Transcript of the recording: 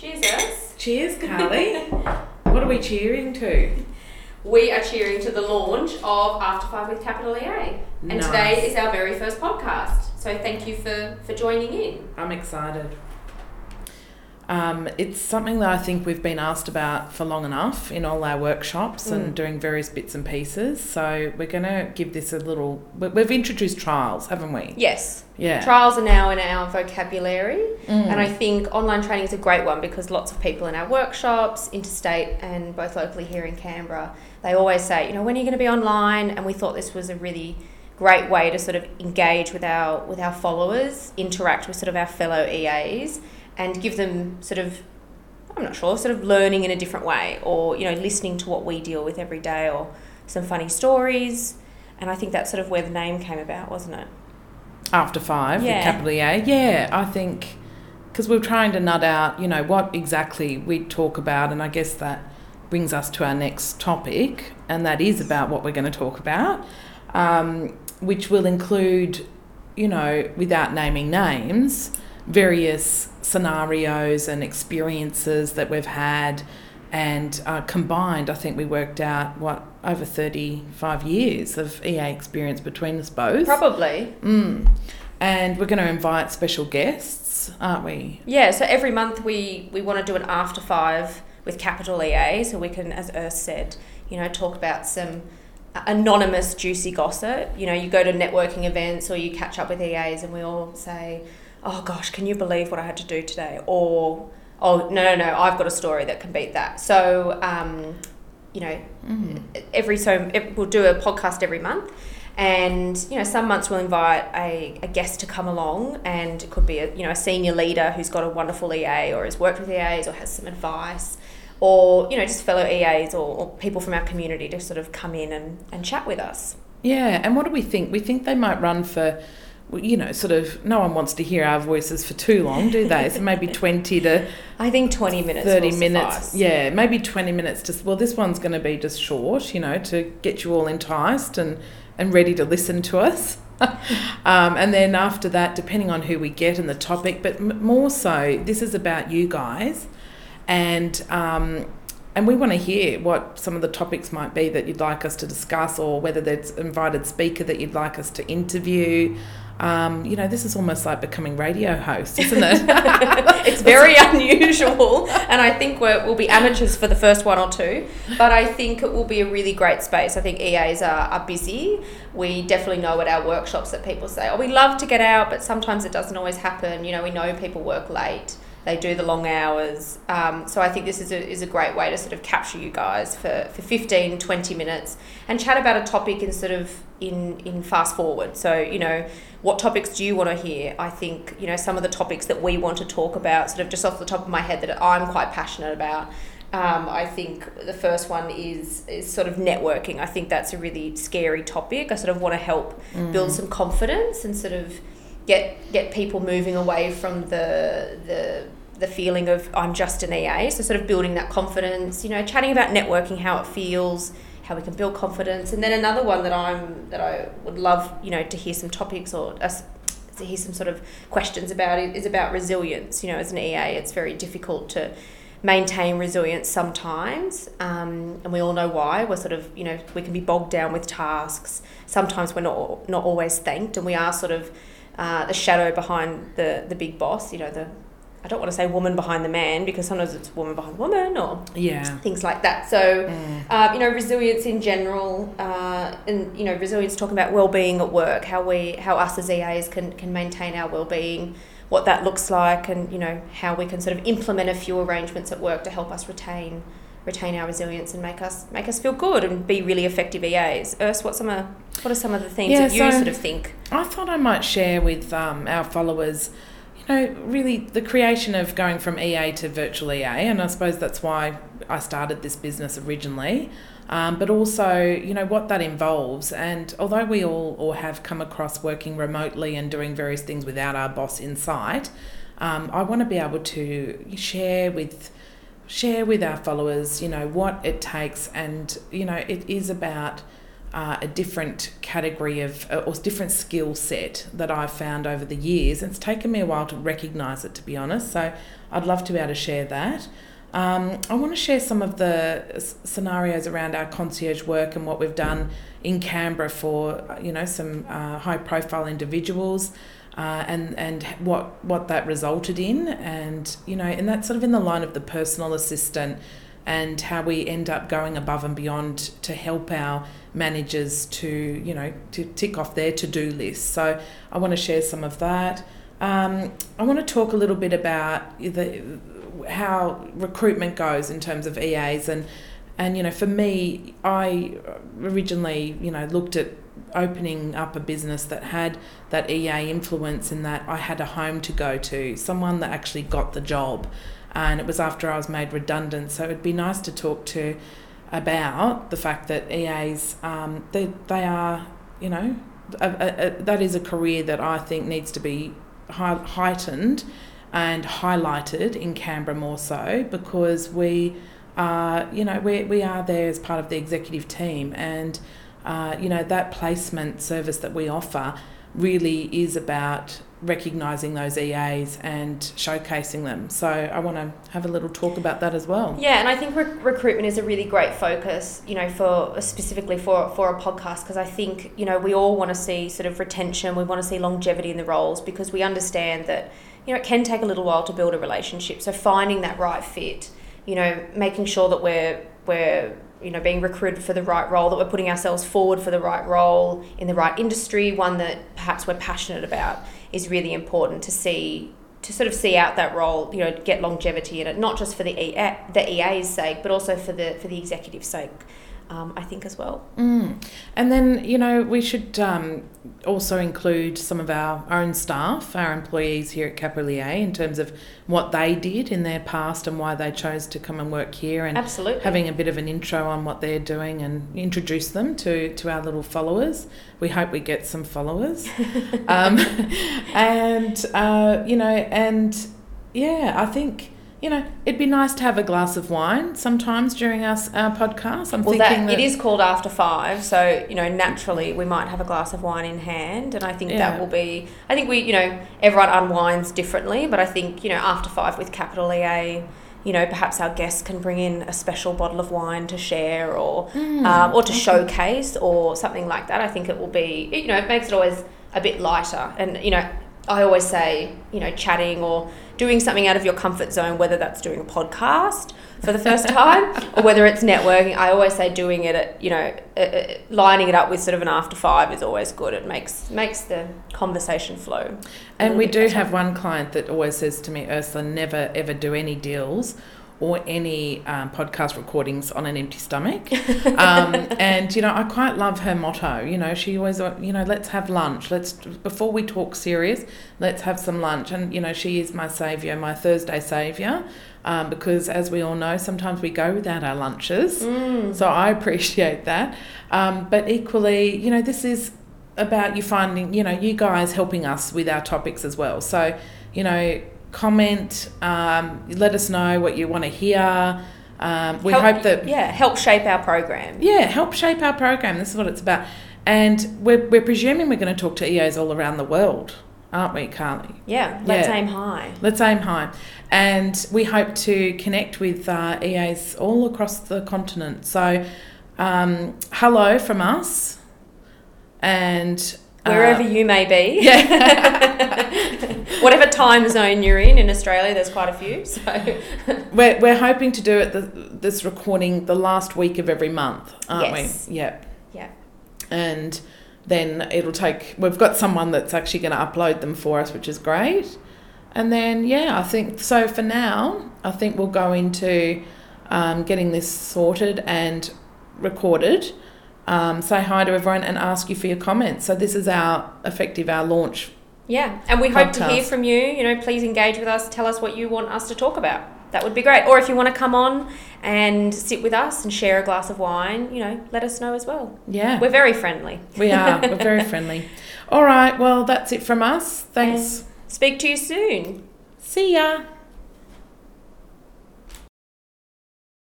Cheers, Urs. Cheers, Carly. what are we cheering to? We are cheering to the launch of After Five with Capital EA. And Nice. today is our very first podcast. So thank you for, for joining in. I'm excited. Um, it's something that I think we've been asked about for long enough in all our workshops Mm. and doing various bits and pieces. So we're going to give this a little. we- We've introduced trials, haven't we? Yes, Yeah. trials are now in our vocabulary. Mm. And I think online training is a great one because lots of people in our workshops, interstate and both locally here in Canberra, they always say, you know, when are you going to be online? And we thought this was a really great way to sort of engage with our with our followers, interact with sort of our fellow EAs, and give them sort of I'm not sure, sort of learning in a different way, or you know, listening to what we deal with every day, or some funny stories. And I think that's sort of where the name came about, wasn't it? After five, Yeah. capital EA. Yeah, I think because we're trying to nut out, you know, what exactly we talk about, and I guess that brings us to our next topic, and that is about what we're going to talk about, um, which will include, you know, without naming names, various scenarios and experiences that we've had. And uh, combined, I think we worked out what over 35 years of EA experience between us both. Probably. Mm. And we're going to invite special guests, aren't we? Yeah, so every month we, we want to do an after five with capital EA, so we can, as Urs said, you know, talk about some anonymous juicy gossip. You know, you go to networking events or you catch up with EAs and we all say, oh gosh, can you believe what I had to do today? Or, oh, no, no, no, I've got a story that can beat that. So, um, you know, Mm. every so we'll do a podcast every month and you know some months we'll invite a, a guest to come along and it could be a you know a senior leader who's got a wonderful EA or has worked with EAs or has some advice or you know just fellow EAs or, or people from our community to sort of come in and, and chat with us Yeah, and what do we think? We think they might run for, you know, sort of, no one wants to hear our voices for too long, do they? So maybe 20 to I think 20 minutes 30 will minutes. suffice. Yeah, maybe 20 minutes. Just Well, this one's going to be just short, you know, to get you all enticed and, and ready to listen to us. um, and then after that, depending on who we get and the topic, but m- more so, this is about you guys. And um, and we want to hear what some of the topics might be that you'd like us to discuss, or whether there's an invited speaker that you'd like us to interview. Um, you know, this is almost like becoming radio hosts, isn't it? it's very unusual, and I think we're, we'll be amateurs for the first one or two. But I think it will be a really great space. I think EAs are, are busy. We definitely know at our workshops that people say, "Oh, we love to get out, but sometimes it doesn't always happen." You know, we know people work late. They do the long hours. Um, so I think this is a, is a great way to sort of capture you guys for, for 15, 20 minutes and chat about a topic in sort of in, in fast forward. So, you know, what topics do you want to hear? I think, you know, some of the topics that we want to talk about, sort of just off the top of my head, that I'm quite passionate about. Um, I think the first one is is sort of networking. I think that's a really scary topic. I sort of want to help build some confidence and sort of get get people moving away from the the the feeling of I'm just an EA. So sort of building that confidence. You know, chatting about networking, how it feels, how we can build confidence, and then another one that I'm that I would love you know to hear some topics or us to hear some sort of questions about it is about resilience. You know, as an EA, it's very difficult to maintain resilience sometimes, um, and we all know why. We're sort of, you know, we can be bogged down with tasks. Sometimes we're not not always thanked, and we are sort of uh, the shadow behind the the big boss. You know, the I don't want to say woman behind the man because sometimes it's woman behind woman or yeah. things like that. So, uh, you know, resilience in general, uh, and you know, resilience talking about well-being at work, how we, how us as EAs can can maintain our well-being, what that looks like, and you know, how we can sort of implement a few arrangements at work to help us retain retain our resilience and make us make us feel good and be really effective EAs. Urs, what some of what are some of the things Yeah, that you so- sort of think? I thought I might share with um, our followers, you know, really the creation of going from EA to virtual EA, and I suppose that's why I started this business originally. Um, but also, you know, what that involves. And although we all, all have come across working remotely and doing various things without our boss in sight, um, I want to be able to share with share with our followers, you know, what it takes, and you know, it is about uh, a different category of uh, or different skill set that I've found over the years. It's taken me a while to recognise it, to be honest. So I'd love to be able to share that. Um, I want to share some of the s- scenarios around our concierge work and what we've done in Canberra for you know some uh, high profile individuals. Uh, and and what what that resulted in, and you know, and that's sort of in the line of the personal assistant, and how we end up going above and beyond to help our managers to you know to tick off their to do list. So I want to share some of that. Um, I want to talk a little bit about the how recruitment goes in terms of EAs and and you know for me I originally you know looked at opening up a business that had that EA influence and that I had a home to go to, someone that actually got the job. And it was after I was made redundant. So it'd be nice to talk to about the fact that EAs, um, they, they are, you know, a, a, a, that is a career that I think needs to be heightened and highlighted in Canberra more so because we are, you know, we, we are there as part of the executive team and uh, you know, that placement service that we offer really is about recognising those EAs and showcasing them. So I want to have a little talk about that as well. Yeah, and I think rec- recruitment is a really great focus, you know, for specifically for for a podcast because I think you know we all want to see sort of retention, we want to see longevity in the roles because we understand that you know it can take a little while to build a relationship. So finding that right fit, you know, making sure that we're we're you know being recruited for the right role that we're putting ourselves forward for the right role in the right industry one that perhaps we're passionate about is really important to see to sort of see out that role you know get longevity in it not just for the EA, the EA's sake but also for the for the executive's sake um, I think as well. Mm. And then, you know, we should um, also include some of our own staff, our employees here at Capital EA, in terms of what they did in their past and why they chose to come and work here, and Absolutely. having a bit of an intro on what they're doing and introduce them to, to our little followers. We hope we get some followers. um, and, uh, you know, and yeah, I think you know, it'd be nice to have a glass of wine sometimes during our, our podcast. I'm well, thinking that, that it is called after five, so you know, naturally we might have a glass of wine in hand, and I think yeah. that will be. I think we, you know, everyone unwinds differently, but I think you know, after five with capital EA, you know, perhaps our guests can bring in a special bottle of wine to share, or mm, um, or to okay. showcase, or something like that. I think it will be. You know, it makes it always a bit lighter, and you know, I always say, you know, chatting or doing something out of your comfort zone, whether that's doing a podcast for the first time or whether it's networking. I always say doing it, at, you know, uh, uh, lining it up with sort of an after five is always good. It makes makes the conversation flow. And we do better. have one client that always says to me, Ursula, never ever do any deals or any um, podcast recordings on an empty stomach. Um, and, you know, I quite love her motto. You know, she always, you know, let's have lunch. Let's, before we talk serious, let's have some lunch. And, you know, she is my saviour, my Thursday saviour. Um, because as we all know, sometimes we go without our lunches. Mm. So I appreciate that. Um, but equally, you know, this is about you finding, you know, you guys helping us with our topics as well. So, you know, comment, um, let us know what you want to hear. Um, we help, hope that yeah, help shape our program. Yeah, help shape our program. This is what it's about, and we're we're presuming we're going to talk to EAs all around the world, aren't we, Carly? Yeah, let's yeah. aim high. Let's aim high, and we hope to connect with uh, EAs all across the continent. So, um, hello from us, and wherever uh, you may be. Yeah. Whatever time zone you're in in Australia, there's quite a few. So we're we're hoping to do it the, this recording the last week of every month, aren't yes. we? Yep. Yeah. And then it'll take. We've got someone that's actually going to upload them for us, which is great. And then yeah, I think so. For now, I think we'll go into um, getting this sorted and recorded um, say hi to everyone and ask you for your comments. So this is our effective our launch. Yeah, and we podcast. hope to hear from you. You know, please engage with us. Tell us what you want us to talk about. That would be great. Or if you want to come on and sit with us and share a glass of wine, you know, let us know as well. Yeah, we're very friendly. We are. we're very friendly. All right. Well, that's it from us. Thanks. And speak to you soon. See ya.